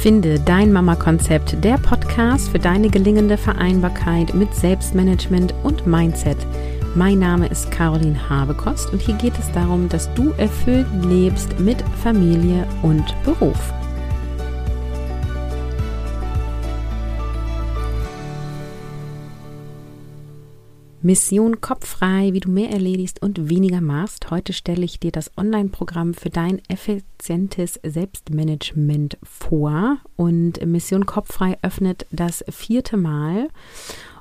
Finde dein Mama-Konzept, der Podcast für deine gelingende Vereinbarkeit mit Selbstmanagement und Mindset. Mein Name ist Caroline Habekost und hier geht es darum, dass du erfüllt lebst mit Familie und Beruf. Mission Kopffrei, wie du mehr erledigst und weniger machst. Heute stelle ich dir das Online-Programm für dein effizientes Selbstmanagement vor. Und Mission Kopffrei öffnet das vierte Mal.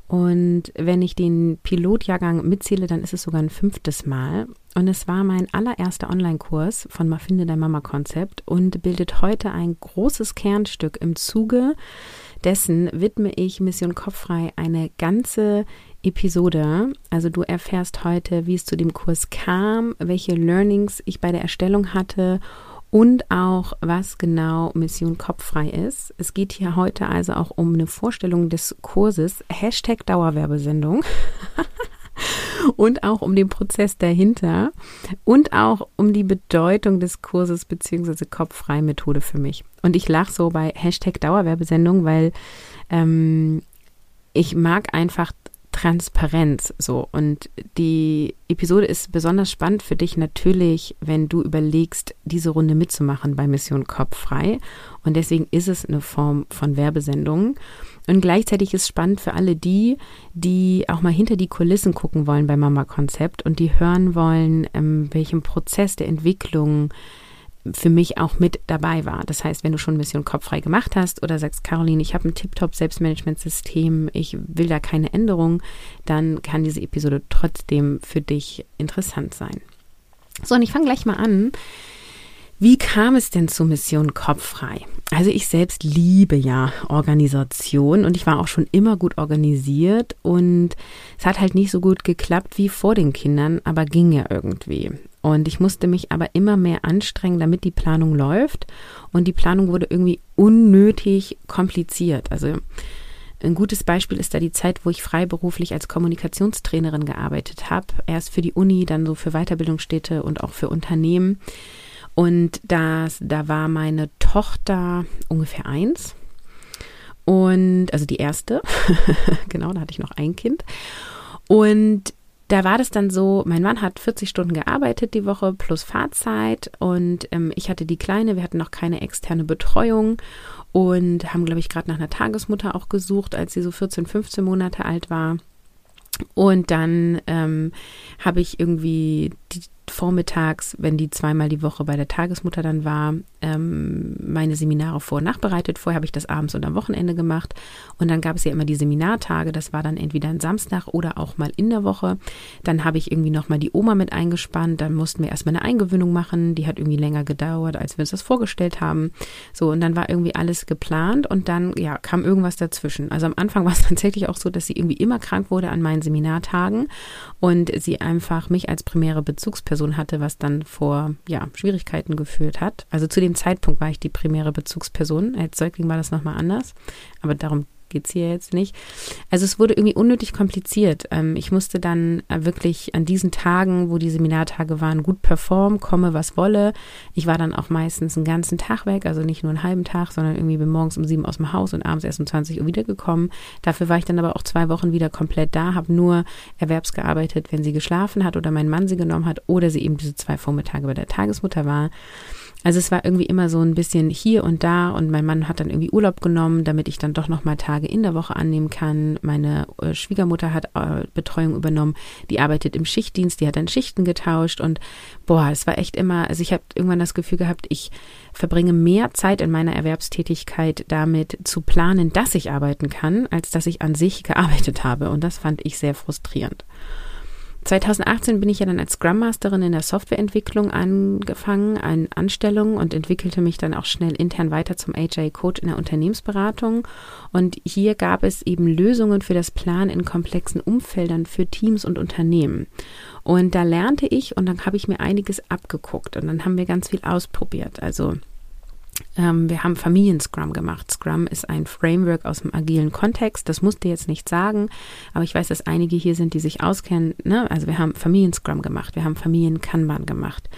Und wenn ich den Pilotjahrgang mitzähle, dann ist es sogar ein fünftes Mal. Und es war mein allererster Online-Kurs von Mal Finde dein Mama-Konzept und bildet heute ein großes Kernstück im Zuge dessen widme ich Mission Kopffrei eine ganze Episode. Also du erfährst heute, wie es zu dem Kurs kam, welche Learnings ich bei der Erstellung hatte und auch, was genau Mission Kopffrei ist. Es geht hier heute also auch um eine Vorstellung des Kurses, Hashtag Dauerwerbesendung. und auch um den Prozess dahinter und auch um die Bedeutung des Kurses bzw. Kopffrei-Methode für mich. Und ich lache so bei Hashtag Dauerwerbesendung, weil ähm, ich mag einfach Transparenz so. Und die Episode ist besonders spannend für dich natürlich, wenn du überlegst, diese Runde mitzumachen bei Mission Kopffrei. Und deswegen ist es eine Form von Werbesendung. Und gleichzeitig ist es spannend für alle die, die auch mal hinter die Kulissen gucken wollen bei Mama Konzept und die hören wollen, ähm, welchem Prozess der Entwicklung für mich auch mit dabei war. Das heißt, wenn du schon Mission Kopffrei gemacht hast oder sagst, Caroline, ich habe ein Tip-Top Selbstmanagementsystem, ich will da keine Änderung, dann kann diese Episode trotzdem für dich interessant sein. So, und ich fange gleich mal an. Wie kam es denn zu Mission Kopffrei? Also ich selbst liebe ja Organisation und ich war auch schon immer gut organisiert und es hat halt nicht so gut geklappt wie vor den Kindern, aber ging ja irgendwie. Und ich musste mich aber immer mehr anstrengen, damit die Planung läuft. Und die Planung wurde irgendwie unnötig kompliziert. Also ein gutes Beispiel ist da die Zeit, wo ich freiberuflich als Kommunikationstrainerin gearbeitet habe. Erst für die Uni, dann so für Weiterbildungsstätte und auch für Unternehmen. Und das, da war meine Tochter ungefähr eins. Und also die erste, genau, da hatte ich noch ein Kind. Und da war das dann so, mein Mann hat 40 Stunden gearbeitet die Woche plus Fahrzeit und ähm, ich hatte die Kleine, wir hatten noch keine externe Betreuung und haben, glaube ich, gerade nach einer Tagesmutter auch gesucht, als sie so 14, 15 Monate alt war. Und dann ähm, habe ich irgendwie die, vormittags, wenn die zweimal die Woche bei der Tagesmutter dann war, ähm, meine Seminare vor- nachbereitet. Vorher habe ich das abends und am Wochenende gemacht. Und dann gab es ja immer die Seminartage. Das war dann entweder ein Samstag oder auch mal in der Woche. Dann habe ich irgendwie nochmal die Oma mit eingespannt. Dann mussten wir erstmal eine Eingewöhnung machen. Die hat irgendwie länger gedauert, als wir uns das vorgestellt haben. So, und dann war irgendwie alles geplant und dann, ja, kam irgendwas dazwischen. Also am Anfang war es tatsächlich auch so, dass sie irgendwie immer krank wurde an meinen Seminartagen und sie einfach mich als primäre Bezugsperson hatte, was dann vor, ja, Schwierigkeiten geführt hat. Also zu dem Zeitpunkt war ich die primäre Bezugsperson. Als Säugling war das nochmal anders, aber darum geht es hier jetzt nicht. Also es wurde irgendwie unnötig kompliziert. Ähm, ich musste dann äh, wirklich an diesen Tagen, wo die Seminartage waren, gut performen, komme was wolle. Ich war dann auch meistens einen ganzen Tag weg, also nicht nur einen halben Tag, sondern irgendwie bin morgens um sieben aus dem Haus und abends erst um 20 Uhr wiedergekommen. Dafür war ich dann aber auch zwei Wochen wieder komplett da, habe nur erwerbsgearbeitet, wenn sie geschlafen hat oder mein Mann sie genommen hat oder sie eben diese zwei Vormittage bei der Tagesmutter war. Also es war irgendwie immer so ein bisschen hier und da und mein Mann hat dann irgendwie Urlaub genommen, damit ich dann doch noch mal Tage in der Woche annehmen kann. Meine äh, Schwiegermutter hat äh, Betreuung übernommen, die arbeitet im Schichtdienst, die hat dann Schichten getauscht und boah, es war echt immer, also ich habe irgendwann das Gefühl gehabt, ich verbringe mehr Zeit in meiner Erwerbstätigkeit damit zu planen, dass ich arbeiten kann, als dass ich an sich gearbeitet habe und das fand ich sehr frustrierend. 2018 bin ich ja dann als Scrum Masterin in der Softwareentwicklung angefangen, eine Anstellung und entwickelte mich dann auch schnell intern weiter zum AJ Coach in der Unternehmensberatung. Und hier gab es eben Lösungen für das Plan in komplexen Umfeldern für Teams und Unternehmen. Und da lernte ich und dann habe ich mir einiges abgeguckt und dann haben wir ganz viel ausprobiert. Also ähm, wir haben Familien-Scrum gemacht. Scrum ist ein Framework aus dem agilen Kontext. Das musste jetzt nicht sagen, aber ich weiß, dass einige hier sind, die sich auskennen. Ne? Also wir haben Familien-Scrum gemacht, wir haben Familien-Kanban gemacht.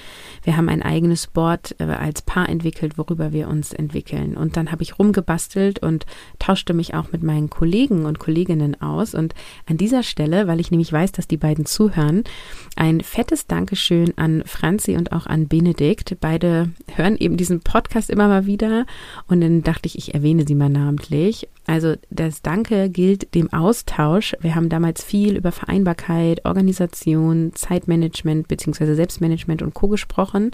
Wir haben ein eigenes Board äh, als Paar entwickelt, worüber wir uns entwickeln. Und dann habe ich rumgebastelt und tauschte mich auch mit meinen Kollegen und Kolleginnen aus. Und an dieser Stelle, weil ich nämlich weiß, dass die beiden zuhören, ein fettes Dankeschön an Franzi und auch an Benedikt. Beide hören eben diesen Podcast immer mal wieder. Und dann dachte ich, ich erwähne sie mal namentlich. Also das Danke gilt dem Austausch. Wir haben damals viel über Vereinbarkeit, Organisation, Zeitmanagement bzw. Selbstmanagement und Co gesprochen,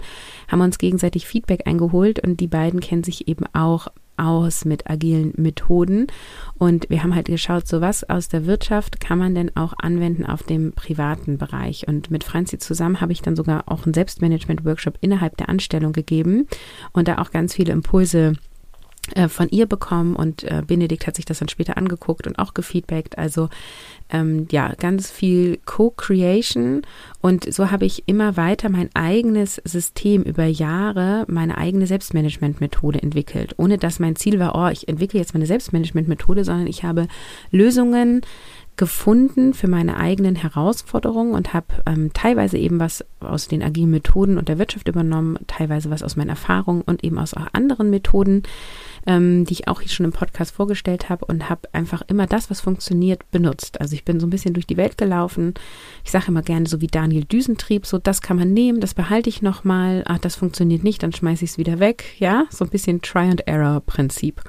haben uns gegenseitig Feedback eingeholt und die beiden kennen sich eben auch aus mit agilen Methoden. Und wir haben halt geschaut, so was aus der Wirtschaft kann man denn auch anwenden auf dem privaten Bereich. Und mit Franzi zusammen habe ich dann sogar auch einen Selbstmanagement-Workshop innerhalb der Anstellung gegeben und da auch ganz viele Impulse von ihr bekommen und äh, Benedikt hat sich das dann später angeguckt und auch gefeedbackt. Also ähm, ja, ganz viel Co-Creation und so habe ich immer weiter mein eigenes System über Jahre, meine eigene Selbstmanagement-Methode entwickelt, ohne dass mein Ziel war, oh, ich entwickle jetzt meine Selbstmanagement-Methode, sondern ich habe Lösungen gefunden für meine eigenen Herausforderungen und habe ähm, teilweise eben was aus den agilen Methoden und der Wirtschaft übernommen, teilweise was aus meinen Erfahrungen und eben aus auch anderen Methoden ähm, die ich auch hier schon im Podcast vorgestellt habe und habe einfach immer das, was funktioniert, benutzt. Also ich bin so ein bisschen durch die Welt gelaufen. Ich sage immer gerne so wie Daniel Düsentrieb, so das kann man nehmen, das behalte ich nochmal. Ach, das funktioniert nicht, dann schmeiße ich es wieder weg. Ja, so ein bisschen Try-and-Error-Prinzip.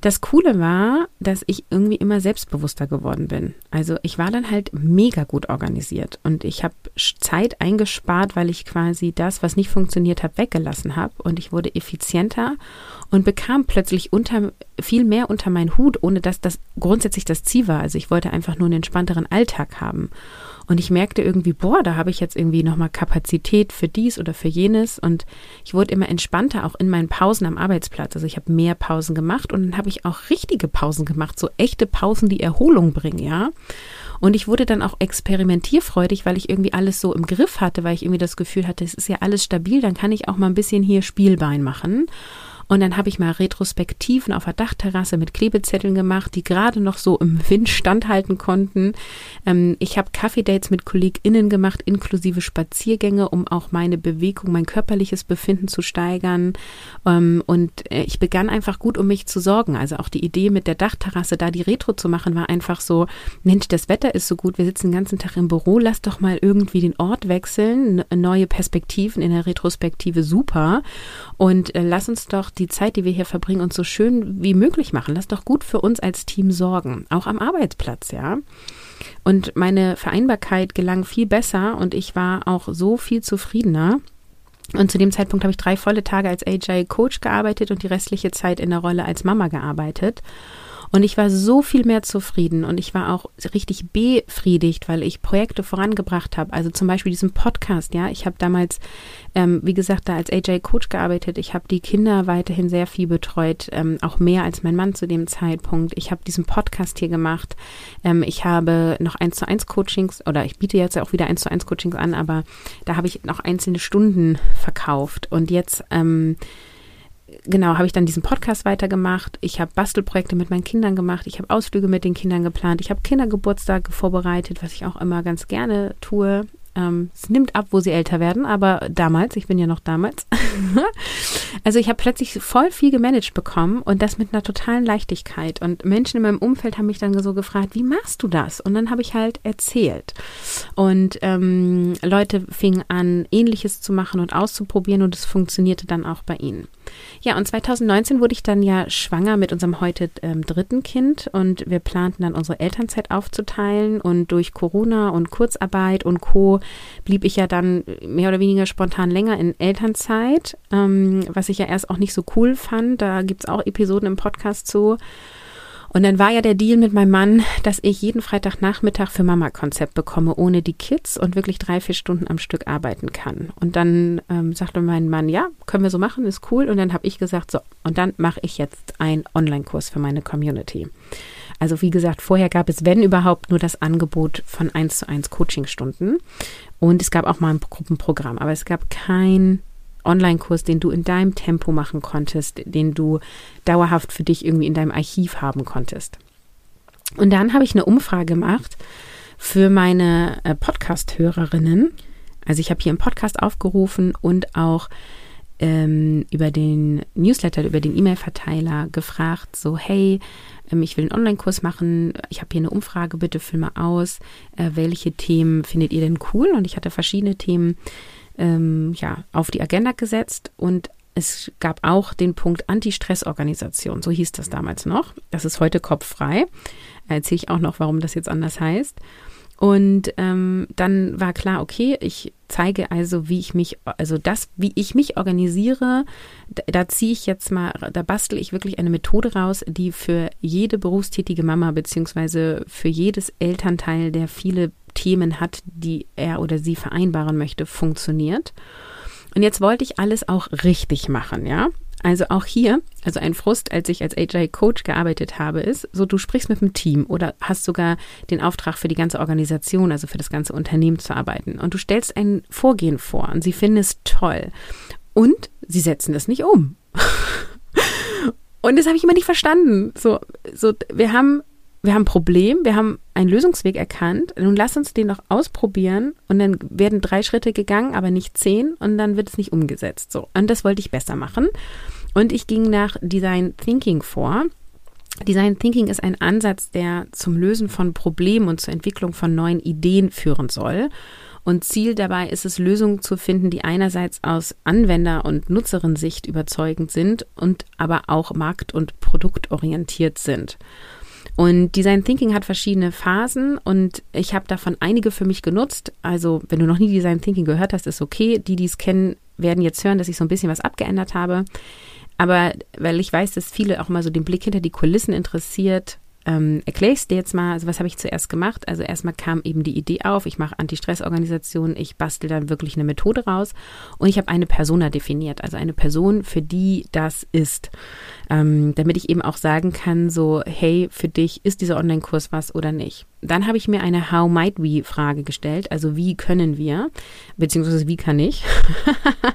Das Coole war, dass ich irgendwie immer selbstbewusster geworden bin. Also ich war dann halt mega gut organisiert und ich habe Zeit eingespart, weil ich quasi das, was nicht funktioniert hat, weggelassen habe und ich wurde effizienter und bekam plötzlich unter viel mehr unter meinen Hut, ohne dass das grundsätzlich das Ziel war. Also ich wollte einfach nur einen entspannteren Alltag haben. Und ich merkte irgendwie, boah, da habe ich jetzt irgendwie nochmal Kapazität für dies oder für jenes. Und ich wurde immer entspannter, auch in meinen Pausen am Arbeitsplatz. Also ich habe mehr Pausen gemacht und dann habe ich auch richtige Pausen gemacht, so echte Pausen, die Erholung bringen, ja. Und ich wurde dann auch experimentierfreudig, weil ich irgendwie alles so im Griff hatte, weil ich irgendwie das Gefühl hatte, es ist ja alles stabil, dann kann ich auch mal ein bisschen hier Spielbein machen. Und dann habe ich mal Retrospektiven auf der Dachterrasse mit Klebezetteln gemacht, die gerade noch so im Wind standhalten konnten. Ähm, ich habe Kaffeedates mit KollegInnen gemacht, inklusive Spaziergänge, um auch meine Bewegung, mein körperliches Befinden zu steigern. Ähm, und äh, ich begann einfach gut um mich zu sorgen. Also auch die Idee mit der Dachterrasse, da die Retro zu machen, war einfach so, Mensch, das Wetter ist so gut, wir sitzen den ganzen Tag im Büro, lass doch mal irgendwie den Ort wechseln, neue Perspektiven in der Retrospektive, super. Und äh, lass uns doch die Zeit, die wir hier verbringen, uns so schön wie möglich machen. Lass doch gut für uns als Team sorgen, auch am Arbeitsplatz, ja. Und meine Vereinbarkeit gelang viel besser und ich war auch so viel zufriedener. Und zu dem Zeitpunkt habe ich drei volle Tage als AJ-Coach gearbeitet und die restliche Zeit in der Rolle als Mama gearbeitet. Und ich war so viel mehr zufrieden und ich war auch richtig befriedigt, weil ich Projekte vorangebracht habe. Also zum Beispiel diesen Podcast, ja. Ich habe damals, ähm, wie gesagt, da als AJ-Coach gearbeitet. Ich habe die Kinder weiterhin sehr viel betreut, ähm, auch mehr als mein Mann zu dem Zeitpunkt. Ich habe diesen Podcast hier gemacht. Ähm, ich habe noch eins zu eins Coachings oder ich biete jetzt auch wieder eins zu eins Coachings an, aber da habe ich noch einzelne Stunden verkauft. Und jetzt ähm, genau, habe ich dann diesen Podcast weitergemacht. Ich habe Bastelprojekte mit meinen Kindern gemacht. Ich habe Ausflüge mit den Kindern geplant. Ich habe Kindergeburtstage vorbereitet, was ich auch immer ganz gerne tue. Ähm, es nimmt ab, wo sie älter werden, aber damals, ich bin ja noch damals. also ich habe plötzlich voll viel gemanagt bekommen und das mit einer totalen Leichtigkeit. Und Menschen in meinem Umfeld haben mich dann so gefragt, wie machst du das? Und dann habe ich halt erzählt. Und ähm, Leute fingen an, ähnliches zu machen und auszuprobieren und es funktionierte dann auch bei ihnen. Ja, und 2019 wurde ich dann ja schwanger mit unserem heute ähm, dritten Kind und wir planten dann unsere Elternzeit aufzuteilen und durch Corona und Kurzarbeit und Co. blieb ich ja dann mehr oder weniger spontan länger in Elternzeit, ähm, was ich ja erst auch nicht so cool fand. Da gibt es auch Episoden im Podcast zu. Und dann war ja der Deal mit meinem Mann, dass ich jeden Freitagnachmittag für Mama-Konzept bekomme, ohne die Kids und wirklich drei, vier Stunden am Stück arbeiten kann. Und dann ähm, sagte mein Mann, ja, können wir so machen, ist cool. Und dann habe ich gesagt, so, und dann mache ich jetzt einen Online-Kurs für meine Community. Also wie gesagt, vorher gab es, wenn überhaupt, nur das Angebot von 1 zu 1 Coachingstunden. Und es gab auch mal ein Gruppenprogramm, aber es gab kein Online-Kurs, den du in deinem Tempo machen konntest, den du dauerhaft für dich irgendwie in deinem Archiv haben konntest. Und dann habe ich eine Umfrage gemacht für meine äh, Podcast-Hörerinnen. Also ich habe hier im Podcast aufgerufen und auch ähm, über den Newsletter, über den E-Mail-Verteiler gefragt, so hey, ähm, ich will einen Online-Kurs machen, ich habe hier eine Umfrage, bitte füll mal aus, äh, welche Themen findet ihr denn cool? Und ich hatte verschiedene Themen ähm, ja, auf die Agenda gesetzt und es gab auch den Punkt Anti-Stress-Organisation, so hieß das damals noch. Das ist heute kopffrei. Erzähle ich auch noch, warum das jetzt anders heißt. Und ähm, dann war klar, okay, ich zeige also, wie ich mich, also das, wie ich mich organisiere, da, da ziehe ich jetzt mal, da bastel ich wirklich eine Methode raus, die für jede berufstätige Mama beziehungsweise für jedes Elternteil, der viele Themen hat, die er oder sie vereinbaren möchte, funktioniert. Und jetzt wollte ich alles auch richtig machen, ja. Also auch hier, also ein Frust, als ich als AJ Coach gearbeitet habe, ist, so du sprichst mit dem Team oder hast sogar den Auftrag für die ganze Organisation, also für das ganze Unternehmen zu arbeiten. Und du stellst ein Vorgehen vor und sie finden es toll. Und sie setzen das nicht um. und das habe ich immer nicht verstanden. So, so, wir haben wir haben ein Problem, wir haben einen Lösungsweg erkannt. Nun lass uns den doch ausprobieren und dann werden drei Schritte gegangen, aber nicht zehn und dann wird es nicht umgesetzt. So. Und das wollte ich besser machen. Und ich ging nach Design Thinking vor. Design Thinking ist ein Ansatz, der zum Lösen von Problemen und zur Entwicklung von neuen Ideen führen soll. Und Ziel dabei ist es, Lösungen zu finden, die einerseits aus Anwender- und Nutzerinnensicht überzeugend sind und aber auch markt- und produktorientiert sind. Und Design Thinking hat verschiedene Phasen und ich habe davon einige für mich genutzt. Also, wenn du noch nie Design Thinking gehört hast, ist okay. Die, die es kennen, werden jetzt hören, dass ich so ein bisschen was abgeändert habe. Aber weil ich weiß, dass viele auch mal so den Blick hinter die Kulissen interessiert, ähm, erkläre ich es dir jetzt mal. Also was habe ich zuerst gemacht? Also erstmal kam eben die Idee auf, ich mache Anti-Stress-Organisation, ich bastel dann wirklich eine Methode raus und ich habe eine Persona definiert, also eine Person, für die das ist. Ähm, damit ich eben auch sagen kann, so, hey, für dich ist dieser Online-Kurs was oder nicht. Dann habe ich mir eine How might we Frage gestellt, also wie können wir, beziehungsweise wie kann ich.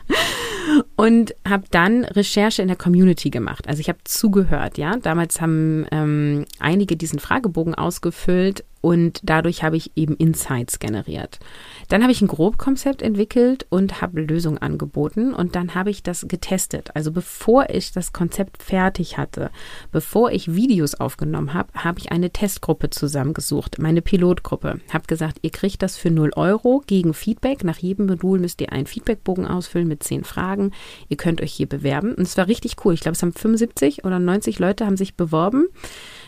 und habe dann Recherche in der Community gemacht. Also ich habe zugehört, ja. Damals haben ähm, einige diesen Fragebogen ausgefüllt und dadurch habe ich eben Insights generiert. Dann habe ich ein Grobkonzept entwickelt und habe Lösungen angeboten und dann habe ich das getestet. Also bevor ich das Konzept fertig hatte, bevor ich Videos aufgenommen habe, habe ich eine Testgruppe zusammengesucht, meine Pilotgruppe. Habe gesagt, ihr kriegt das für 0 Euro gegen Feedback. Nach jedem Modul müsst ihr einen Feedbackbogen ausfüllen mit 10 Fragen. Ihr könnt euch hier bewerben. Und es war richtig cool. Ich glaube, es haben 75 oder 90 Leute haben sich beworben.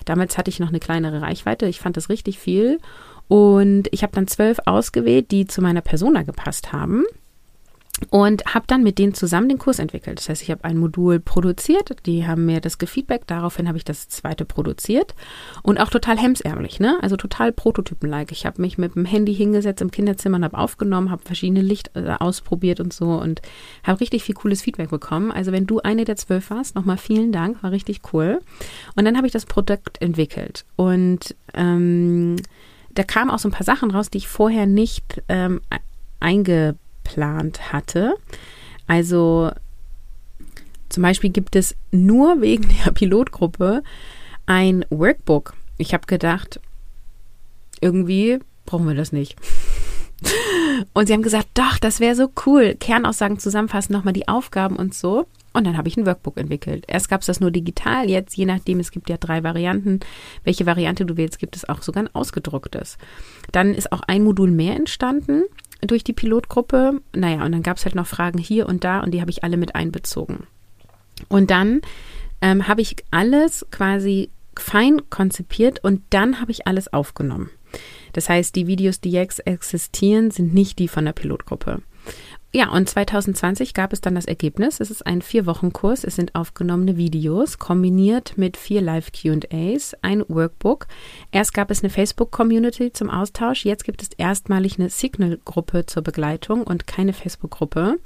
Damals hatte ich noch eine kleinere Reichweite. Ich fand das richtig viel. Und ich habe dann zwölf ausgewählt, die zu meiner Persona gepasst haben und habe dann mit denen zusammen den Kurs entwickelt. Das heißt, ich habe ein Modul produziert, die haben mir das gefeedback, daraufhin habe ich das zweite produziert und auch total hemsärmlich, ne? Also total Prototypen-like. Ich habe mich mit dem Handy hingesetzt im Kinderzimmer und habe aufgenommen, habe verschiedene Licht äh, ausprobiert und so und habe richtig viel cooles Feedback bekommen. Also wenn du eine der zwölf warst, nochmal vielen Dank, war richtig cool. Und dann habe ich das Produkt entwickelt und ähm, da kamen auch so ein paar Sachen raus, die ich vorher nicht ähm, einge geplant hatte. Also zum Beispiel gibt es nur wegen der Pilotgruppe ein Workbook. Ich habe gedacht, irgendwie brauchen wir das nicht. Und sie haben gesagt, doch, das wäre so cool. Kernaussagen zusammenfassen, nochmal die Aufgaben und so. Und dann habe ich ein Workbook entwickelt. Erst gab es das nur digital, jetzt je nachdem, es gibt ja drei Varianten. Welche Variante du wählst, gibt es auch sogar ein ausgedrucktes. Dann ist auch ein Modul mehr entstanden durch die Pilotgruppe. Naja, und dann gab es halt noch Fragen hier und da und die habe ich alle mit einbezogen. Und dann ähm, habe ich alles quasi fein konzipiert und dann habe ich alles aufgenommen. Das heißt, die Videos, die jetzt existieren, sind nicht die von der Pilotgruppe. Ja, und 2020 gab es dann das Ergebnis. Es ist ein Vier-Wochen-Kurs. Es sind aufgenommene Videos kombiniert mit vier Live-QAs, ein Workbook. Erst gab es eine Facebook-Community zum Austausch. Jetzt gibt es erstmalig eine Signal-Gruppe zur Begleitung und keine Facebook-Gruppe.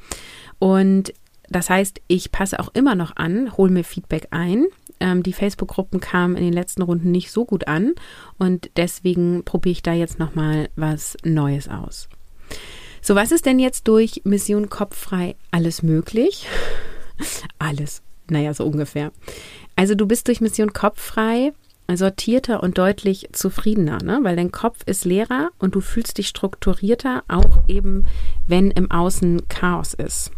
Und das heißt, ich passe auch immer noch an, hole mir Feedback ein. Ähm, die Facebook-Gruppen kamen in den letzten Runden nicht so gut an und deswegen probiere ich da jetzt nochmal was Neues aus. So, was ist denn jetzt durch Mission Kopffrei alles möglich? alles. Naja, so ungefähr. Also du bist durch Mission Kopffrei sortierter und deutlich zufriedener, ne? weil dein Kopf ist leerer und du fühlst dich strukturierter, auch eben wenn im Außen Chaos ist.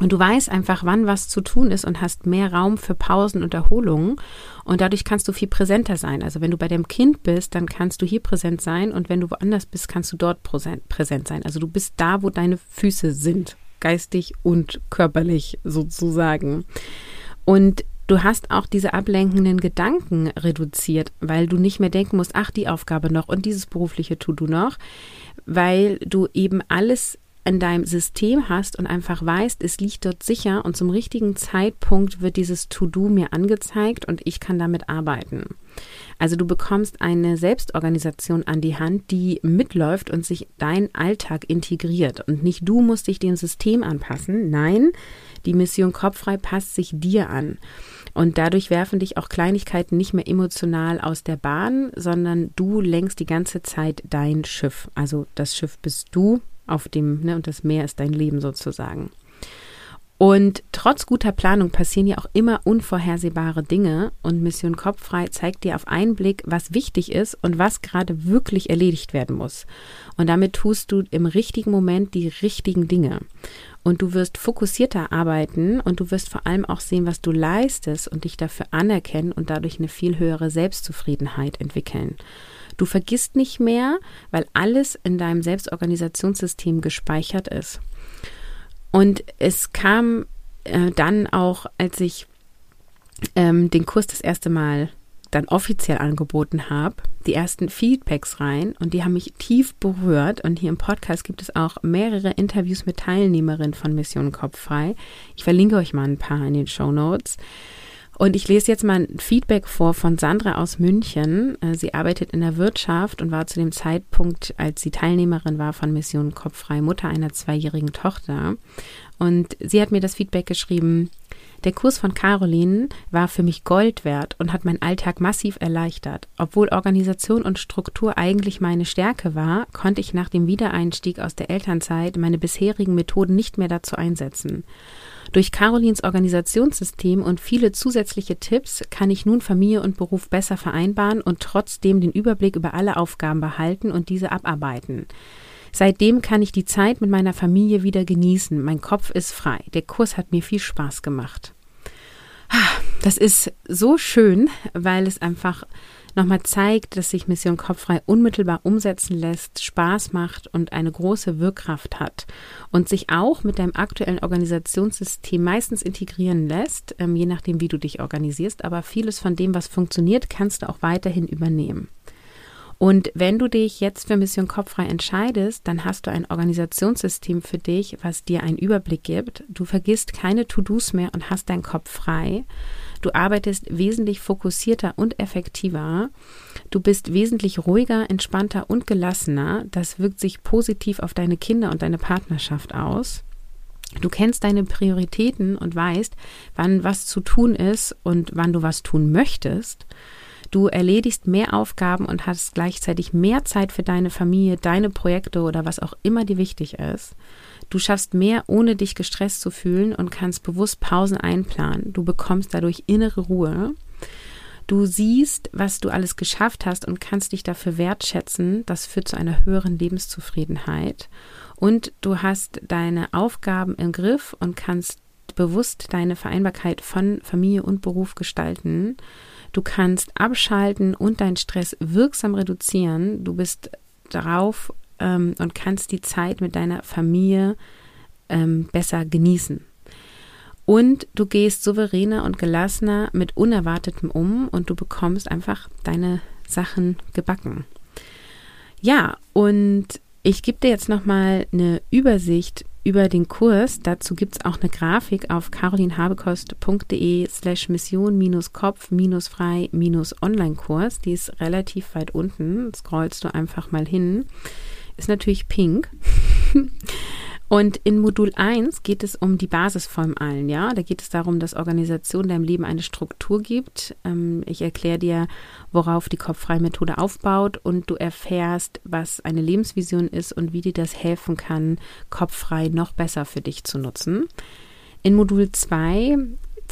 Und du weißt einfach, wann was zu tun ist und hast mehr Raum für Pausen und Erholungen. Und dadurch kannst du viel präsenter sein. Also wenn du bei deinem Kind bist, dann kannst du hier präsent sein. Und wenn du woanders bist, kannst du dort präsent sein. Also du bist da, wo deine Füße sind. Geistig und körperlich sozusagen. Und Du hast auch diese ablenkenden Gedanken reduziert, weil du nicht mehr denken musst, ach, die Aufgabe noch und dieses berufliche To-Do noch, weil du eben alles in deinem System hast und einfach weißt, es liegt dort sicher und zum richtigen Zeitpunkt wird dieses To-Do mir angezeigt und ich kann damit arbeiten. Also du bekommst eine Selbstorganisation an die Hand, die mitläuft und sich dein Alltag integriert. Und nicht du musst dich dem System anpassen, nein, die Mission Kopffrei passt sich dir an. Und dadurch werfen dich auch Kleinigkeiten nicht mehr emotional aus der Bahn, sondern du lenkst die ganze Zeit dein Schiff. Also das Schiff bist du auf dem, ne, und das Meer ist dein Leben sozusagen. Und trotz guter Planung passieren ja auch immer unvorhersehbare Dinge und Mission Kopffrei zeigt dir auf einen Blick, was wichtig ist und was gerade wirklich erledigt werden muss. Und damit tust du im richtigen Moment die richtigen Dinge. Und du wirst fokussierter arbeiten und du wirst vor allem auch sehen, was du leistest und dich dafür anerkennen und dadurch eine viel höhere Selbstzufriedenheit entwickeln. Du vergisst nicht mehr, weil alles in deinem Selbstorganisationssystem gespeichert ist. Und es kam äh, dann auch, als ich ähm, den Kurs das erste Mal dann offiziell angeboten habe, die ersten Feedbacks rein und die haben mich tief berührt. Und hier im Podcast gibt es auch mehrere Interviews mit Teilnehmerinnen von Mission Kopffrei. Ich verlinke euch mal ein paar in den Show Notes. Und ich lese jetzt mal ein Feedback vor von Sandra aus München. Äh, sie arbeitet in der Wirtschaft und war zu dem Zeitpunkt, als sie Teilnehmerin war von Mission Kopffrei, Mutter einer zweijährigen Tochter. Und sie hat mir das Feedback geschrieben, der Kurs von Caroline war für mich Gold wert und hat meinen Alltag massiv erleichtert. Obwohl Organisation und Struktur eigentlich meine Stärke war, konnte ich nach dem Wiedereinstieg aus der Elternzeit meine bisherigen Methoden nicht mehr dazu einsetzen. Durch Carolins Organisationssystem und viele zusätzliche Tipps kann ich nun Familie und Beruf besser vereinbaren und trotzdem den Überblick über alle Aufgaben behalten und diese abarbeiten. Seitdem kann ich die Zeit mit meiner Familie wieder genießen. Mein Kopf ist frei. Der Kurs hat mir viel Spaß gemacht. Das ist so schön, weil es einfach nochmal zeigt, dass sich Mission Kopffrei unmittelbar umsetzen lässt, Spaß macht und eine große Wirkkraft hat und sich auch mit deinem aktuellen Organisationssystem meistens integrieren lässt, ähm, je nachdem, wie du dich organisierst. Aber vieles von dem, was funktioniert, kannst du auch weiterhin übernehmen. Und wenn du dich jetzt für Mission Kopffrei entscheidest, dann hast du ein Organisationssystem für dich, was dir einen Überblick gibt. Du vergisst keine To-Dos mehr und hast deinen Kopf frei. Du arbeitest wesentlich fokussierter und effektiver. Du bist wesentlich ruhiger, entspannter und gelassener. Das wirkt sich positiv auf deine Kinder und deine Partnerschaft aus. Du kennst deine Prioritäten und weißt, wann was zu tun ist und wann du was tun möchtest. Du erledigst mehr Aufgaben und hast gleichzeitig mehr Zeit für deine Familie, deine Projekte oder was auch immer dir wichtig ist. Du schaffst mehr, ohne dich gestresst zu fühlen und kannst bewusst Pausen einplanen. Du bekommst dadurch innere Ruhe. Du siehst, was du alles geschafft hast und kannst dich dafür wertschätzen. Das führt zu einer höheren Lebenszufriedenheit. Und du hast deine Aufgaben im Griff und kannst bewusst deine Vereinbarkeit von Familie und Beruf gestalten. Du kannst abschalten und deinen Stress wirksam reduzieren. Du bist darauf ähm, und kannst die Zeit mit deiner Familie ähm, besser genießen. Und du gehst souveräner und gelassener mit Unerwartetem um und du bekommst einfach deine Sachen gebacken. Ja, und ich gebe dir jetzt nochmal eine Übersicht über den Kurs. Dazu gibt es auch eine Grafik auf carolinhabekost.de slash mission-kopf-frei-online-Kurs. Die ist relativ weit unten. Scrollst du einfach mal hin. Ist natürlich pink. Und in Modul 1 geht es um die Basis von allen, ja. Da geht es darum, dass Organisation deinem Leben eine Struktur gibt. Ähm, ich erkläre dir, worauf die kopffreie Methode aufbaut und du erfährst, was eine Lebensvision ist und wie dir das helfen kann, kopffrei noch besser für dich zu nutzen. In Modul 2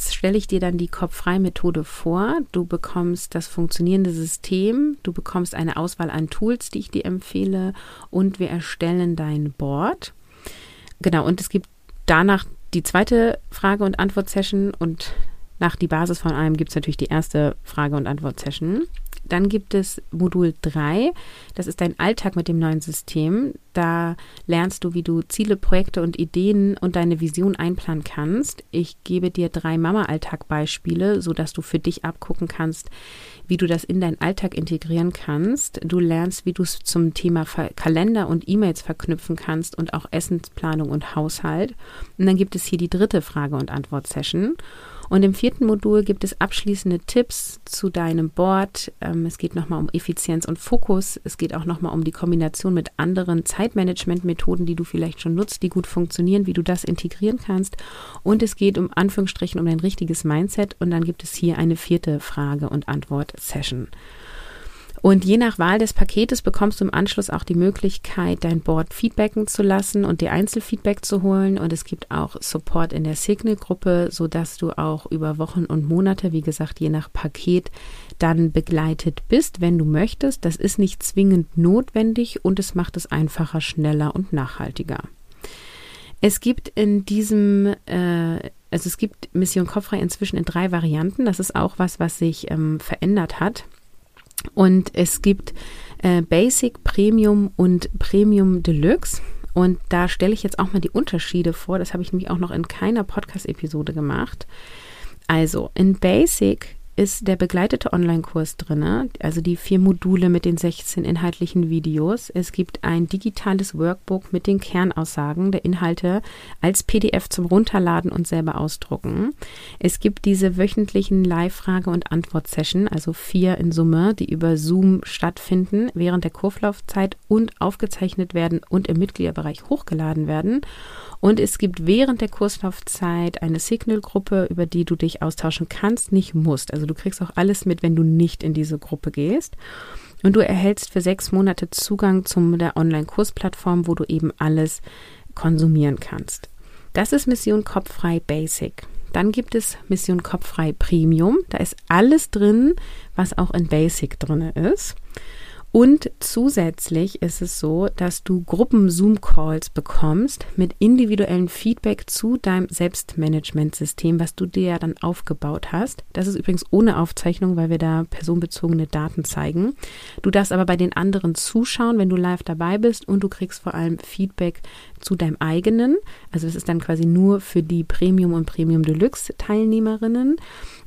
stelle ich dir dann die kopffreie Methode vor. Du bekommst das funktionierende System, du bekommst eine Auswahl an Tools, die ich dir empfehle und wir erstellen dein Board. Genau, und es gibt danach die zweite Frage- und Antwort-Session und nach die Basis von allem gibt es natürlich die erste Frage- und Antwort-Session. Dann gibt es Modul 3, das ist dein Alltag mit dem neuen System. Da lernst du, wie du Ziele, Projekte und Ideen und deine Vision einplanen kannst. Ich gebe dir drei Mama-Alltag-Beispiele, sodass du für dich abgucken kannst, wie du das in deinen Alltag integrieren kannst. Du lernst, wie du es zum Thema Kalender und E-Mails verknüpfen kannst und auch Essensplanung und Haushalt. Und dann gibt es hier die dritte Frage- und Antwort-Session. Und im vierten Modul gibt es abschließende Tipps zu deinem Board. Ähm, es geht nochmal um Effizienz und Fokus. Es geht auch nochmal um die Kombination mit anderen Zeitmanagement-Methoden, die du vielleicht schon nutzt, die gut funktionieren, wie du das integrieren kannst. Und es geht um Anführungsstrichen um dein richtiges Mindset. Und dann gibt es hier eine vierte Frage- und Antwort-Session. Und je nach Wahl des Paketes bekommst du im Anschluss auch die Möglichkeit, dein Board feedbacken zu lassen und dir Einzelfeedback zu holen. Und es gibt auch Support in der Signal-Gruppe, sodass du auch über Wochen und Monate, wie gesagt, je nach Paket, dann begleitet bist, wenn du möchtest. Das ist nicht zwingend notwendig und es macht es einfacher, schneller und nachhaltiger. Es gibt in diesem, äh, also es gibt Mission Kopffrei inzwischen in drei Varianten. Das ist auch was, was sich ähm, verändert hat. Und es gibt äh, Basic, Premium und Premium Deluxe. Und da stelle ich jetzt auch mal die Unterschiede vor. Das habe ich nämlich auch noch in keiner Podcast-Episode gemacht. Also in Basic ist der begleitete Online-Kurs drin, also die vier Module mit den 16 inhaltlichen Videos. Es gibt ein digitales Workbook mit den Kernaussagen der Inhalte als PDF zum Runterladen und selber ausdrucken. Es gibt diese wöchentlichen Live-Frage- und Antwort-Session, also vier in Summe, die über Zoom stattfinden während der Kurflaufzeit und aufgezeichnet werden und im Mitgliederbereich hochgeladen werden. Und es gibt während der Kurslaufzeit eine Signal-Gruppe, über die du dich austauschen kannst, nicht musst. Also du kriegst auch alles mit, wenn du nicht in diese Gruppe gehst. Und du erhältst für sechs Monate Zugang zum der Online-Kursplattform, wo du eben alles konsumieren kannst. Das ist Mission Kopffrei Basic. Dann gibt es Mission Kopffrei Premium. Da ist alles drin, was auch in Basic drin ist. Und zusätzlich ist es so, dass du Gruppen-Zoom-Calls bekommst mit individuellem Feedback zu deinem Selbstmanagement-System, was du dir ja dann aufgebaut hast. Das ist übrigens ohne Aufzeichnung, weil wir da personenbezogene Daten zeigen. Du darfst aber bei den anderen zuschauen, wenn du live dabei bist und du kriegst vor allem Feedback zu deinem eigenen. Also das ist dann quasi nur für die Premium- und Premium Deluxe-Teilnehmerinnen.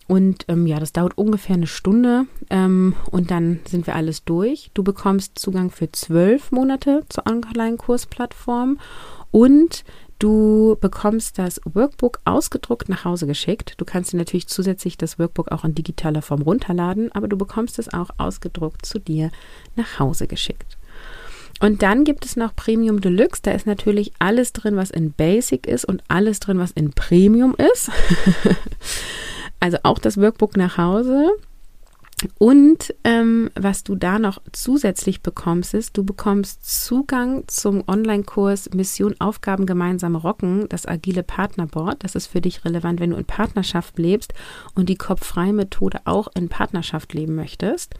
Und ähm, ja, das dauert ungefähr eine Stunde ähm, und dann sind wir alles durch. Du bekommst Zugang für zwölf Monate zur Online-Kursplattform und du bekommst das Workbook ausgedruckt nach Hause geschickt. Du kannst dir natürlich zusätzlich das Workbook auch in digitaler Form runterladen, aber du bekommst es auch ausgedruckt zu dir nach Hause geschickt. Und dann gibt es noch Premium Deluxe. Da ist natürlich alles drin, was in Basic ist und alles drin, was in Premium ist. Also auch das Workbook nach Hause. Und ähm, was du da noch zusätzlich bekommst, ist, du bekommst Zugang zum Online-Kurs Mission Aufgaben gemeinsam rocken, das agile Partnerboard. Das ist für dich relevant, wenn du in Partnerschaft lebst und die kopffreie Methode auch in Partnerschaft leben möchtest.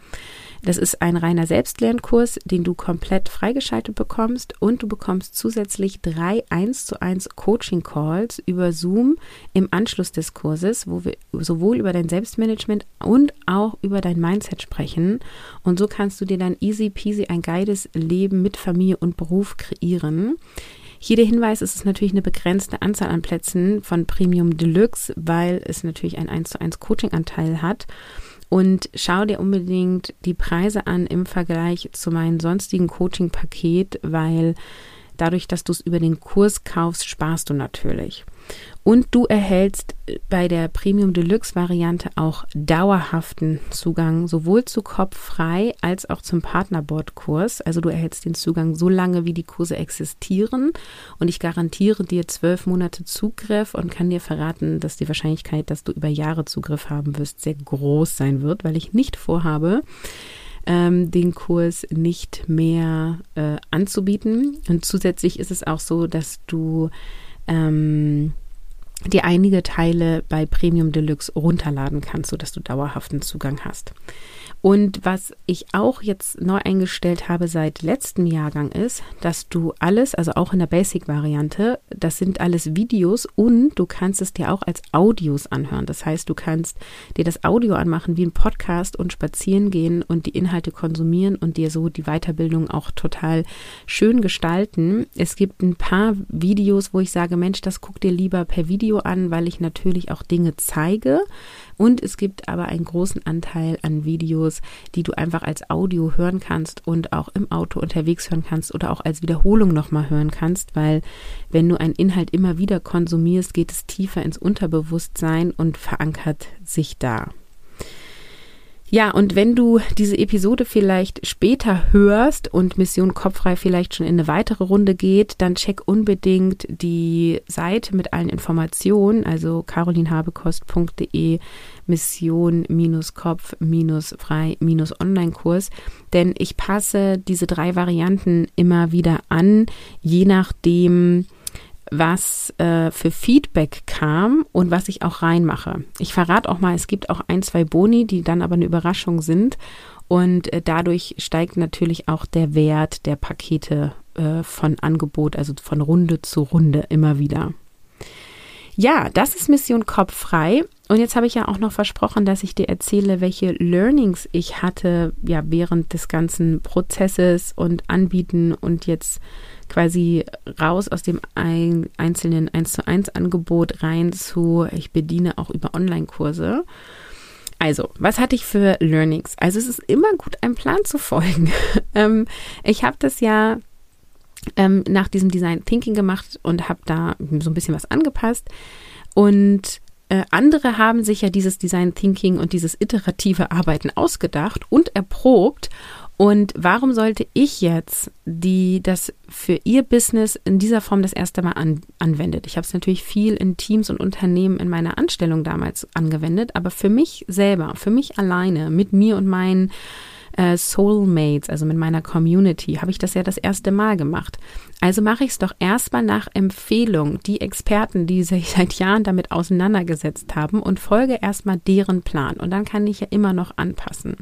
Das ist ein reiner Selbstlernkurs, den du komplett freigeschaltet bekommst und du bekommst zusätzlich drei 1 zu 1 Coaching Calls über Zoom im Anschluss des Kurses, wo wir sowohl über dein Selbstmanagement und auch über dein Mindset sprechen. Und so kannst du dir dann easy peasy ein geiles Leben mit Familie und Beruf kreieren. Hier der Hinweis, es ist natürlich eine begrenzte Anzahl an Plätzen von Premium Deluxe, weil es natürlich ein 1 zu 1 Coaching-Anteil hat. Und schau dir unbedingt die Preise an im Vergleich zu meinem sonstigen Coaching-Paket, weil dadurch, dass du es über den Kurs kaufst, sparst du natürlich. Und du erhältst bei der Premium Deluxe Variante auch dauerhaften Zugang sowohl zu Kopffrei als auch zum Partnerbordkurs. Also du erhältst den Zugang so lange, wie die Kurse existieren. Und ich garantiere dir zwölf Monate Zugriff und kann dir verraten, dass die Wahrscheinlichkeit, dass du über Jahre Zugriff haben wirst, sehr groß sein wird, weil ich nicht vorhabe, ähm, den Kurs nicht mehr äh, anzubieten. Und zusätzlich ist es auch so, dass du ähm, dir einige Teile bei Premium Deluxe runterladen kannst, sodass du dauerhaften Zugang hast. Und was ich auch jetzt neu eingestellt habe seit letztem Jahrgang ist, dass du alles, also auch in der Basic-Variante, das sind alles Videos und du kannst es dir auch als Audios anhören. Das heißt, du kannst dir das Audio anmachen wie ein Podcast und spazieren gehen und die Inhalte konsumieren und dir so die Weiterbildung auch total schön gestalten. Es gibt ein paar Videos, wo ich sage, Mensch, das guck dir lieber per Video an, weil ich natürlich auch Dinge zeige und es gibt aber einen großen Anteil an Videos, die du einfach als Audio hören kannst und auch im Auto unterwegs hören kannst oder auch als Wiederholung nochmal hören kannst, weil wenn du einen Inhalt immer wieder konsumierst, geht es tiefer ins Unterbewusstsein und verankert sich da. Ja, und wenn du diese Episode vielleicht später hörst und Mission Kopffrei vielleicht schon in eine weitere Runde geht, dann check unbedingt die Seite mit allen Informationen, also carolinhabekost.de Mission-Kopf-Frei-Online-Kurs, denn ich passe diese drei Varianten immer wieder an, je nachdem, was äh, für Feedback kam und was ich auch reinmache. Ich verrate auch mal, es gibt auch ein, zwei Boni, die dann aber eine Überraschung sind. Und äh, dadurch steigt natürlich auch der Wert der Pakete äh, von Angebot, also von Runde zu Runde immer wieder. Ja, das ist Mission Kopf frei. Und jetzt habe ich ja auch noch versprochen, dass ich dir erzähle, welche Learnings ich hatte, ja, während des ganzen Prozesses und Anbieten und jetzt quasi raus aus dem ein, einzelnen 1 zu 1 Angebot rein zu, ich bediene auch über Online-Kurse. Also, was hatte ich für Learnings? Also, es ist immer gut, einem Plan zu folgen. ähm, ich habe das ja ähm, nach diesem Design Thinking gemacht und habe da so ein bisschen was angepasst. Und äh, andere haben sich ja dieses Design Thinking und dieses iterative Arbeiten ausgedacht und erprobt und warum sollte ich jetzt, die das für ihr Business in dieser Form das erste Mal an, anwendet? Ich habe es natürlich viel in Teams und Unternehmen in meiner Anstellung damals angewendet, aber für mich selber, für mich alleine, mit mir und meinen äh, Soulmates, also mit meiner Community, habe ich das ja das erste Mal gemacht. Also mache ich es doch erstmal nach Empfehlung, die Experten, die sich seit Jahren damit auseinandergesetzt haben und folge erstmal deren Plan. Und dann kann ich ja immer noch anpassen.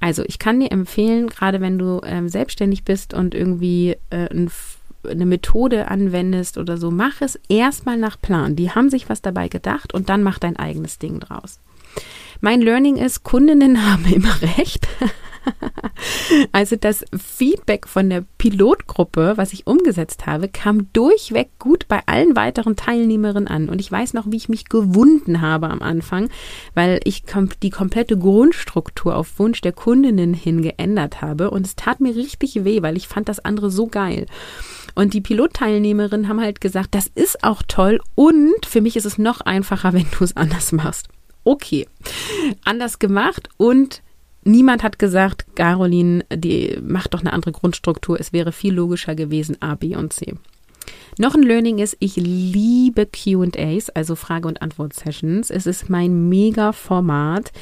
Also ich kann dir empfehlen, gerade wenn du ähm, selbstständig bist und irgendwie äh, ein, eine Methode anwendest oder so, mach es erstmal nach Plan. Die haben sich was dabei gedacht und dann mach dein eigenes Ding draus. Mein Learning ist, Kundinnen haben immer recht. also das Feedback von der Pilotgruppe, was ich umgesetzt habe, kam durchweg gut bei allen weiteren Teilnehmerinnen an. Und ich weiß noch, wie ich mich gewunden habe am Anfang, weil ich die komplette Grundstruktur auf Wunsch der Kundinnen hin geändert habe. Und es tat mir richtig weh, weil ich fand das andere so geil. Und die Pilotteilnehmerinnen haben halt gesagt, das ist auch toll und für mich ist es noch einfacher, wenn du es anders machst. Okay, anders gemacht und Niemand hat gesagt, Caroline, die macht doch eine andere Grundstruktur. Es wäre viel logischer gewesen, A, B und C. Noch ein Learning ist, ich liebe QAs, also Frage- und Antwort-Sessions. Es ist mein Mega-Format.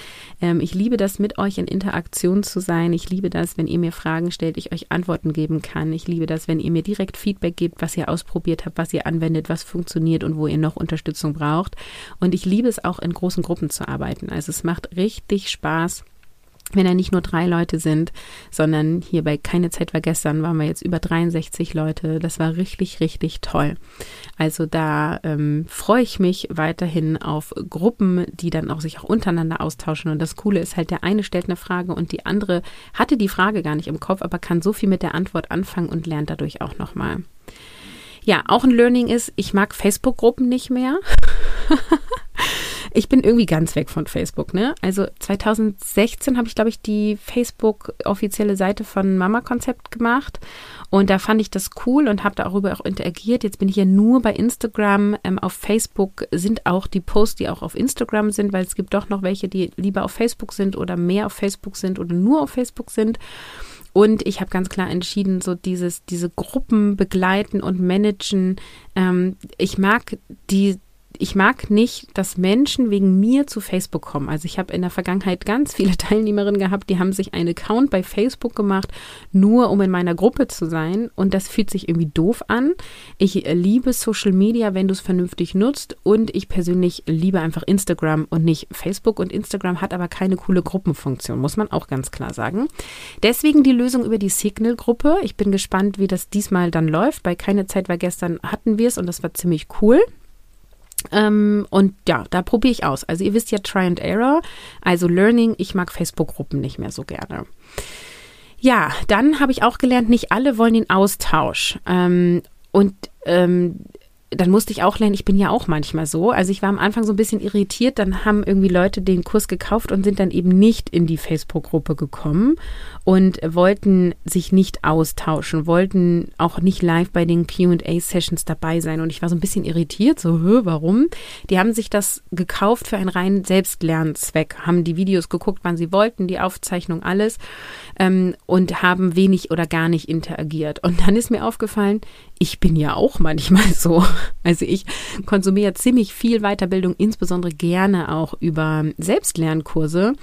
Ähm, ich liebe das, mit euch in Interaktion zu sein. Ich liebe das, wenn ihr mir Fragen stellt, ich euch Antworten geben kann. Ich liebe das, wenn ihr mir direkt Feedback gebt, was ihr ausprobiert habt, was ihr anwendet, was funktioniert und wo ihr noch Unterstützung braucht. Und ich liebe es auch, in großen Gruppen zu arbeiten. Also es macht richtig Spaß wenn da nicht nur drei Leute sind, sondern hier bei Keine Zeit war gestern waren wir jetzt über 63 Leute. Das war richtig, richtig toll. Also da ähm, freue ich mich weiterhin auf Gruppen, die dann auch sich auch untereinander austauschen. Und das Coole ist halt, der eine stellt eine Frage und die andere hatte die Frage gar nicht im Kopf, aber kann so viel mit der Antwort anfangen und lernt dadurch auch nochmal. Ja, auch ein Learning ist, ich mag Facebook-Gruppen nicht mehr. ich bin irgendwie ganz weg von Facebook, ne? Also 2016 habe ich, glaube ich, die Facebook-offizielle Seite von Mama Konzept gemacht und da fand ich das cool und habe darüber auch interagiert. Jetzt bin ich ja nur bei Instagram. Ähm, auf Facebook sind auch die Posts, die auch auf Instagram sind, weil es gibt doch noch welche, die lieber auf Facebook sind oder mehr auf Facebook sind oder nur auf Facebook sind. Und ich habe ganz klar entschieden, so dieses, diese Gruppen begleiten und managen. Ähm, ich mag die, ich mag nicht, dass Menschen wegen mir zu Facebook kommen. Also ich habe in der Vergangenheit ganz viele Teilnehmerinnen gehabt, die haben sich einen Account bei Facebook gemacht, nur um in meiner Gruppe zu sein. Und das fühlt sich irgendwie doof an. Ich liebe Social Media, wenn du es vernünftig nutzt. Und ich persönlich liebe einfach Instagram und nicht Facebook. Und Instagram hat aber keine coole Gruppenfunktion, muss man auch ganz klar sagen. Deswegen die Lösung über die Signal-Gruppe. Ich bin gespannt, wie das diesmal dann läuft. Bei keine Zeit war gestern hatten wir es und das war ziemlich cool. Ähm, und ja, da probiere ich aus. Also ihr wisst ja Try and Error, also Learning. Ich mag Facebook-Gruppen nicht mehr so gerne. Ja, dann habe ich auch gelernt, nicht alle wollen den Austausch. Ähm, und ähm, dann musste ich auch lernen, ich bin ja auch manchmal so. Also ich war am Anfang so ein bisschen irritiert, dann haben irgendwie Leute den Kurs gekauft und sind dann eben nicht in die Facebook-Gruppe gekommen und wollten sich nicht austauschen, wollten auch nicht live bei den QA-Sessions dabei sein. Und ich war so ein bisschen irritiert, so, warum? Die haben sich das gekauft für einen reinen Selbstlernzweck, haben die Videos geguckt, wann sie wollten, die Aufzeichnung, alles ähm, und haben wenig oder gar nicht interagiert. Und dann ist mir aufgefallen, ich bin ja auch manchmal so. Also ich konsumiere ziemlich viel Weiterbildung, insbesondere gerne auch über Selbstlernkurse,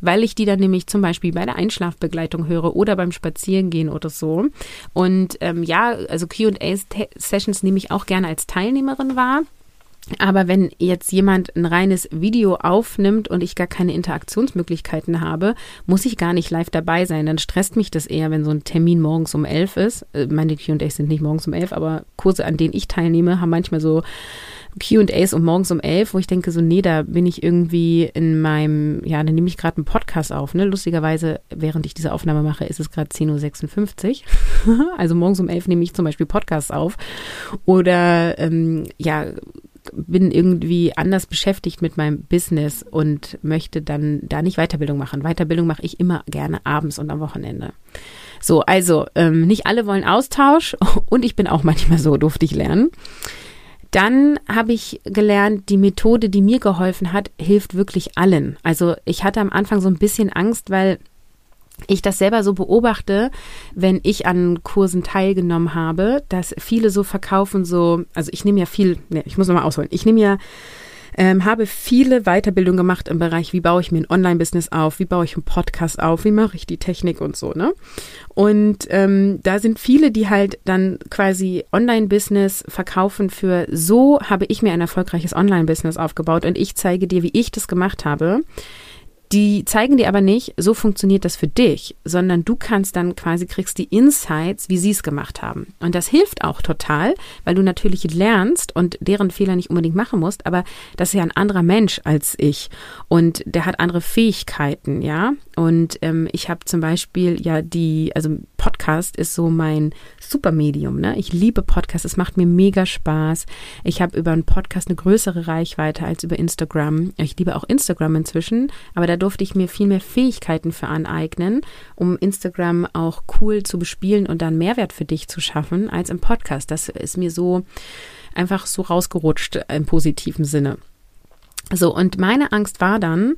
weil ich die dann nämlich zum Beispiel bei der Einschlafbegleitung höre oder beim Spazierengehen oder so. Und ähm, ja, also QA-Sessions nehme ich auch gerne als Teilnehmerin wahr. Aber wenn jetzt jemand ein reines Video aufnimmt und ich gar keine Interaktionsmöglichkeiten habe, muss ich gar nicht live dabei sein. Dann stresst mich das eher, wenn so ein Termin morgens um elf ist. Äh, meine Q&As sind nicht morgens um elf, aber Kurse, an denen ich teilnehme, haben manchmal so Q&As um morgens um elf, wo ich denke so, nee, da bin ich irgendwie in meinem, ja, dann nehme ich gerade einen Podcast auf. Ne? Lustigerweise, während ich diese Aufnahme mache, ist es gerade 10.56 Uhr. also morgens um elf nehme ich zum Beispiel Podcasts auf. Oder ähm, ja, bin irgendwie anders beschäftigt mit meinem Business und möchte dann da nicht Weiterbildung machen. Weiterbildung mache ich immer gerne abends und am Wochenende. So, also ähm, nicht alle wollen Austausch und ich bin auch manchmal so, durfte ich lernen. Dann habe ich gelernt, die Methode, die mir geholfen hat, hilft wirklich allen. Also ich hatte am Anfang so ein bisschen Angst, weil ich das selber so beobachte, wenn ich an Kursen teilgenommen habe, dass viele so verkaufen, so, also ich nehme ja viel, ne, ich muss nochmal ausholen, ich nehme ja, ähm, habe viele Weiterbildungen gemacht im Bereich, wie baue ich mir ein Online-Business auf, wie baue ich einen Podcast auf, wie mache ich die Technik und so, ne? Und ähm, da sind viele, die halt dann quasi Online-Business verkaufen für, so habe ich mir ein erfolgreiches Online-Business aufgebaut und ich zeige dir, wie ich das gemacht habe. Die zeigen dir aber nicht, so funktioniert das für dich, sondern du kannst dann quasi kriegst die Insights, wie sie es gemacht haben. Und das hilft auch total, weil du natürlich lernst und deren Fehler nicht unbedingt machen musst, aber das ist ja ein anderer Mensch als ich und der hat andere Fähigkeiten, ja. Und ähm, ich habe zum Beispiel ja die, also Podcast ist so mein Supermedium, ne? Ich liebe Podcasts, es macht mir mega Spaß. Ich habe über einen Podcast eine größere Reichweite als über Instagram. Ich liebe auch Instagram inzwischen, aber da durfte ich mir viel mehr Fähigkeiten für aneignen, um Instagram auch cool zu bespielen und dann Mehrwert für dich zu schaffen, als im Podcast. Das ist mir so einfach so rausgerutscht im positiven Sinne. So, und meine Angst war dann,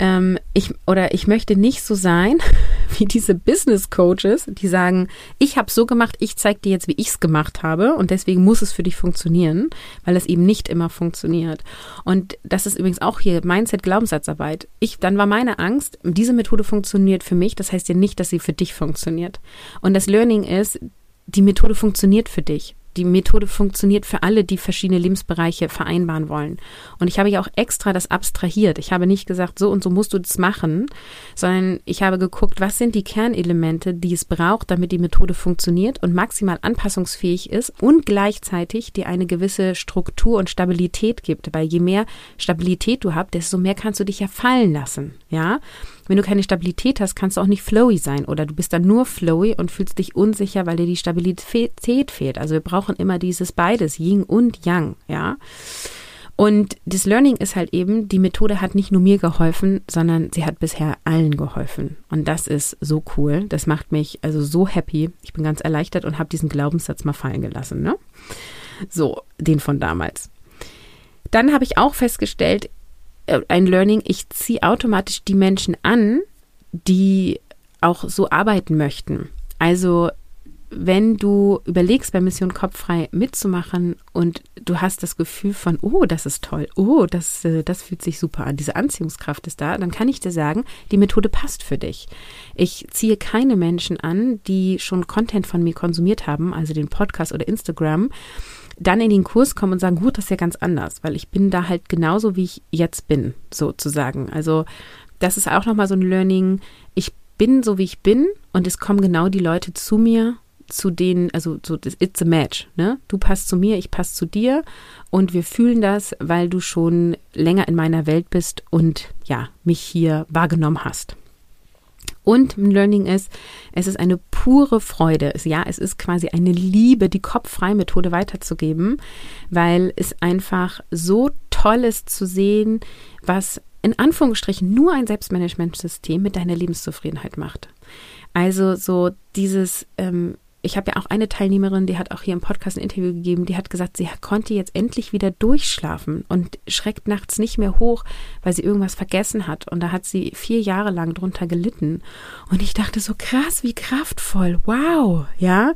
ähm, ich oder ich möchte nicht so sein wie diese Business Coaches, die sagen, ich habe so gemacht, ich zeige dir jetzt, wie ich es gemacht habe und deswegen muss es für dich funktionieren, weil es eben nicht immer funktioniert. Und das ist übrigens auch hier Mindset Glaubenssatzarbeit. Ich dann war meine Angst, diese Methode funktioniert für mich, das heißt ja nicht, dass sie für dich funktioniert. Und das Learning ist, die Methode funktioniert für dich die Methode funktioniert für alle, die verschiedene Lebensbereiche vereinbaren wollen. Und ich habe ja auch extra das abstrahiert. Ich habe nicht gesagt, so und so musst du das machen, sondern ich habe geguckt, was sind die Kernelemente, die es braucht, damit die Methode funktioniert und maximal anpassungsfähig ist und gleichzeitig dir eine gewisse Struktur und Stabilität gibt. Weil je mehr Stabilität du hast, desto mehr kannst du dich ja fallen lassen. Ja, wenn du keine Stabilität hast, kannst du auch nicht flowy sein oder du bist dann nur flowy und fühlst dich unsicher, weil dir die Stabilität fehlt. Also wir brauchen immer dieses beides, Yin und Yang, ja. Und das Learning ist halt eben, die Methode hat nicht nur mir geholfen, sondern sie hat bisher allen geholfen. Und das ist so cool. Das macht mich also so happy. Ich bin ganz erleichtert und habe diesen Glaubenssatz mal fallen gelassen. Ne? So, den von damals. Dann habe ich auch festgestellt, ein Learning, ich ziehe automatisch die Menschen an, die auch so arbeiten möchten. Also wenn du überlegst, bei Mission Kopffrei mitzumachen und du hast das Gefühl von, oh, das ist toll, oh, das, äh, das fühlt sich super an, diese Anziehungskraft ist da, dann kann ich dir sagen, die Methode passt für dich. Ich ziehe keine Menschen an, die schon Content von mir konsumiert haben, also den Podcast oder Instagram, dann in den Kurs kommen und sagen, gut, das ist ja ganz anders, weil ich bin da halt genauso, wie ich jetzt bin, sozusagen. Also das ist auch nochmal so ein Learning. Ich bin so, wie ich bin und es kommen genau die Leute zu mir zu denen, also so, it's a match, ne? Du passt zu mir, ich passe zu dir und wir fühlen das, weil du schon länger in meiner Welt bist und ja, mich hier wahrgenommen hast. Und Learning ist, es ist eine pure Freude. Ja, es ist quasi eine Liebe, die kopffreie Methode weiterzugeben, weil es einfach so toll ist zu sehen, was in Anführungsstrichen nur ein Selbstmanagementsystem mit deiner Lebenszufriedenheit macht. Also so dieses, ähm, ich habe ja auch eine Teilnehmerin, die hat auch hier im Podcast ein Interview gegeben, die hat gesagt, sie konnte jetzt endlich wieder durchschlafen und schreckt nachts nicht mehr hoch, weil sie irgendwas vergessen hat. Und da hat sie vier Jahre lang drunter gelitten. Und ich dachte so krass, wie kraftvoll. Wow, ja.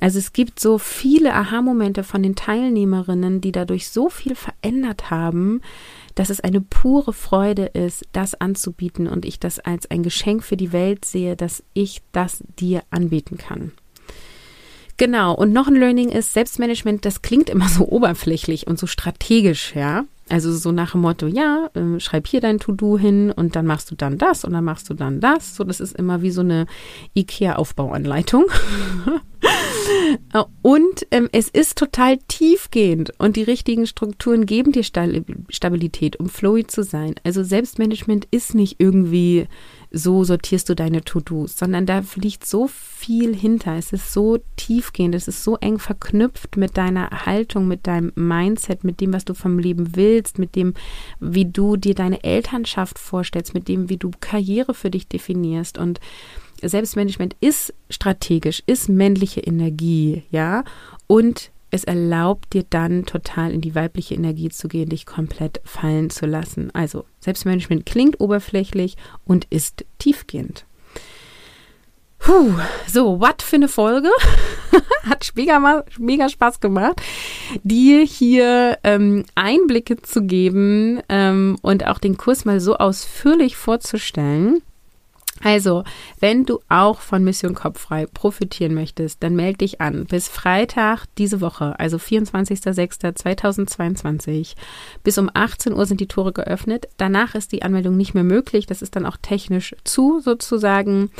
Also es gibt so viele Aha-Momente von den Teilnehmerinnen, die dadurch so viel verändert haben, dass es eine pure Freude ist, das anzubieten und ich das als ein Geschenk für die Welt sehe, dass ich das dir anbieten kann. Genau. Und noch ein Learning ist, Selbstmanagement, das klingt immer so oberflächlich und so strategisch, ja. Also so nach dem Motto, ja, äh, schreib hier dein To-Do hin und dann machst du dann das und dann machst du dann das. So, das ist immer wie so eine IKEA-Aufbauanleitung. und ähm, es ist total tiefgehend und die richtigen Strukturen geben dir Stabilität, um flowy zu sein. Also Selbstmanagement ist nicht irgendwie so sortierst du deine To-Dos, sondern da liegt so viel hinter. Es ist so tiefgehend, es ist so eng verknüpft mit deiner Haltung, mit deinem Mindset, mit dem, was du vom Leben willst, mit dem, wie du dir deine Elternschaft vorstellst, mit dem, wie du Karriere für dich definierst und Selbstmanagement ist strategisch, ist männliche Energie, ja, und es erlaubt dir dann total in die weibliche Energie zu gehen, dich komplett fallen zu lassen. Also Selbstmanagement klingt oberflächlich und ist tiefgehend. Puh, so, was für eine Folge. Hat mega, mega Spaß gemacht, dir hier ähm, Einblicke zu geben ähm, und auch den Kurs mal so ausführlich vorzustellen. Also, wenn du auch von Mission Kopffrei profitieren möchtest, dann melde dich an. Bis Freitag diese Woche, also 24.06.2022, bis um 18 Uhr sind die Tore geöffnet. Danach ist die Anmeldung nicht mehr möglich. Das ist dann auch technisch zu, sozusagen.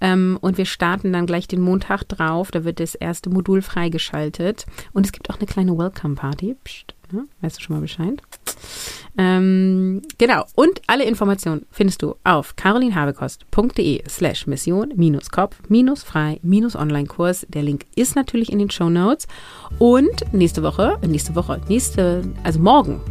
Ähm, und wir starten dann gleich den Montag drauf. Da wird das erste Modul freigeschaltet. Und es gibt auch eine kleine Welcome Party. Psst, ne? Weißt du schon mal Bescheid? Ähm, genau. Und alle Informationen findest du auf carolinhabekost.de slash mission-kopf-frei-online-Kurs. Der Link ist natürlich in den Show Notes. Und nächste Woche, nächste Woche, nächste, also morgen,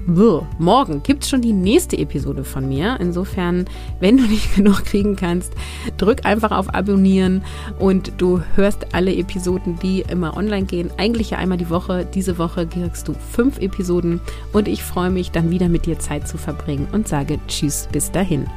morgen gibt es schon die nächste Episode von mir. Insofern, wenn du nicht genug kriegen kannst, drück einfach auf Abonnieren und du hörst alle Episoden, die immer online gehen. Eigentlich ja einmal die Woche. Diese Woche kriegst du fünf Episoden und ich freue mich dann wieder dir Zeit zu verbringen und sage Tschüss bis dahin.